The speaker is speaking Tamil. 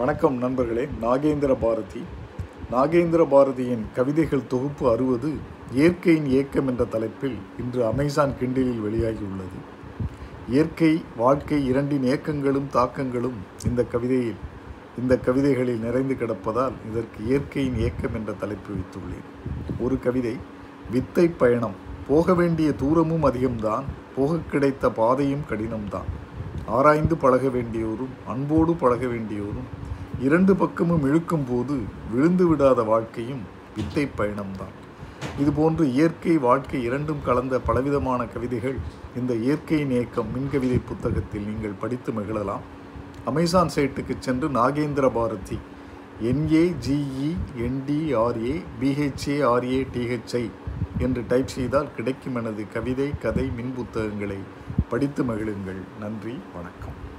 வணக்கம் நண்பர்களே நாகேந்திர பாரதி. நாகேந்திர பாரதியின் கவிதைகள் தொகுப்பு அறுபது இயற்கையின் இயக்கம் என்ற தலைப்பில் இன்று அமேசான் கிண்டிலில் வெளியாகியுள்ளது. இயற்கை வாழ்க்கை இரண்டின் இயக்கங்களும் தாக்கங்களும் இந்த கவிதையில் இந்த கவிதைகளில் நிறைந்து கிடப்பதால் இதற்கு இயற்கையின் இயக்கம் என்ற தலைப்பு வைத்துள்ளேன். ஒரு கவிதை வித்தை பயணம் போக வேண்டிய தூரமும் அதிகம்தான் போக கிடைத்த பாதையும் கடினம்தான். ஆராய்ந்து பழக வேண்டியோரும் அன்போடு பழக வேண்டியோரும் இரண்டு பக்கமும் இழுக்கும் போது விழுந்து விடாத வாழ்க்கையும் வித்தை பயணம்தான். இதுபோன்று இயற்கை வாழ்க்கை இரண்டும் கலந்த பலவிதமான கவிதைகள் இந்த இயற்கையின் இயக்கம் மின்கவிதை புத்தகத்தில் நீங்கள் படித்து மகிழலாம். அமேசான் சைட்டுக்கு சென்று Nagendra Bharathi N A G E N D R A B H A R A T H I என்று டைப் செய்தால் கிடைக்கும் எனது கவிதை கதை மின் புத்தகங்களை படித்து மகிழுங்கள். நன்றி வணக்கம்.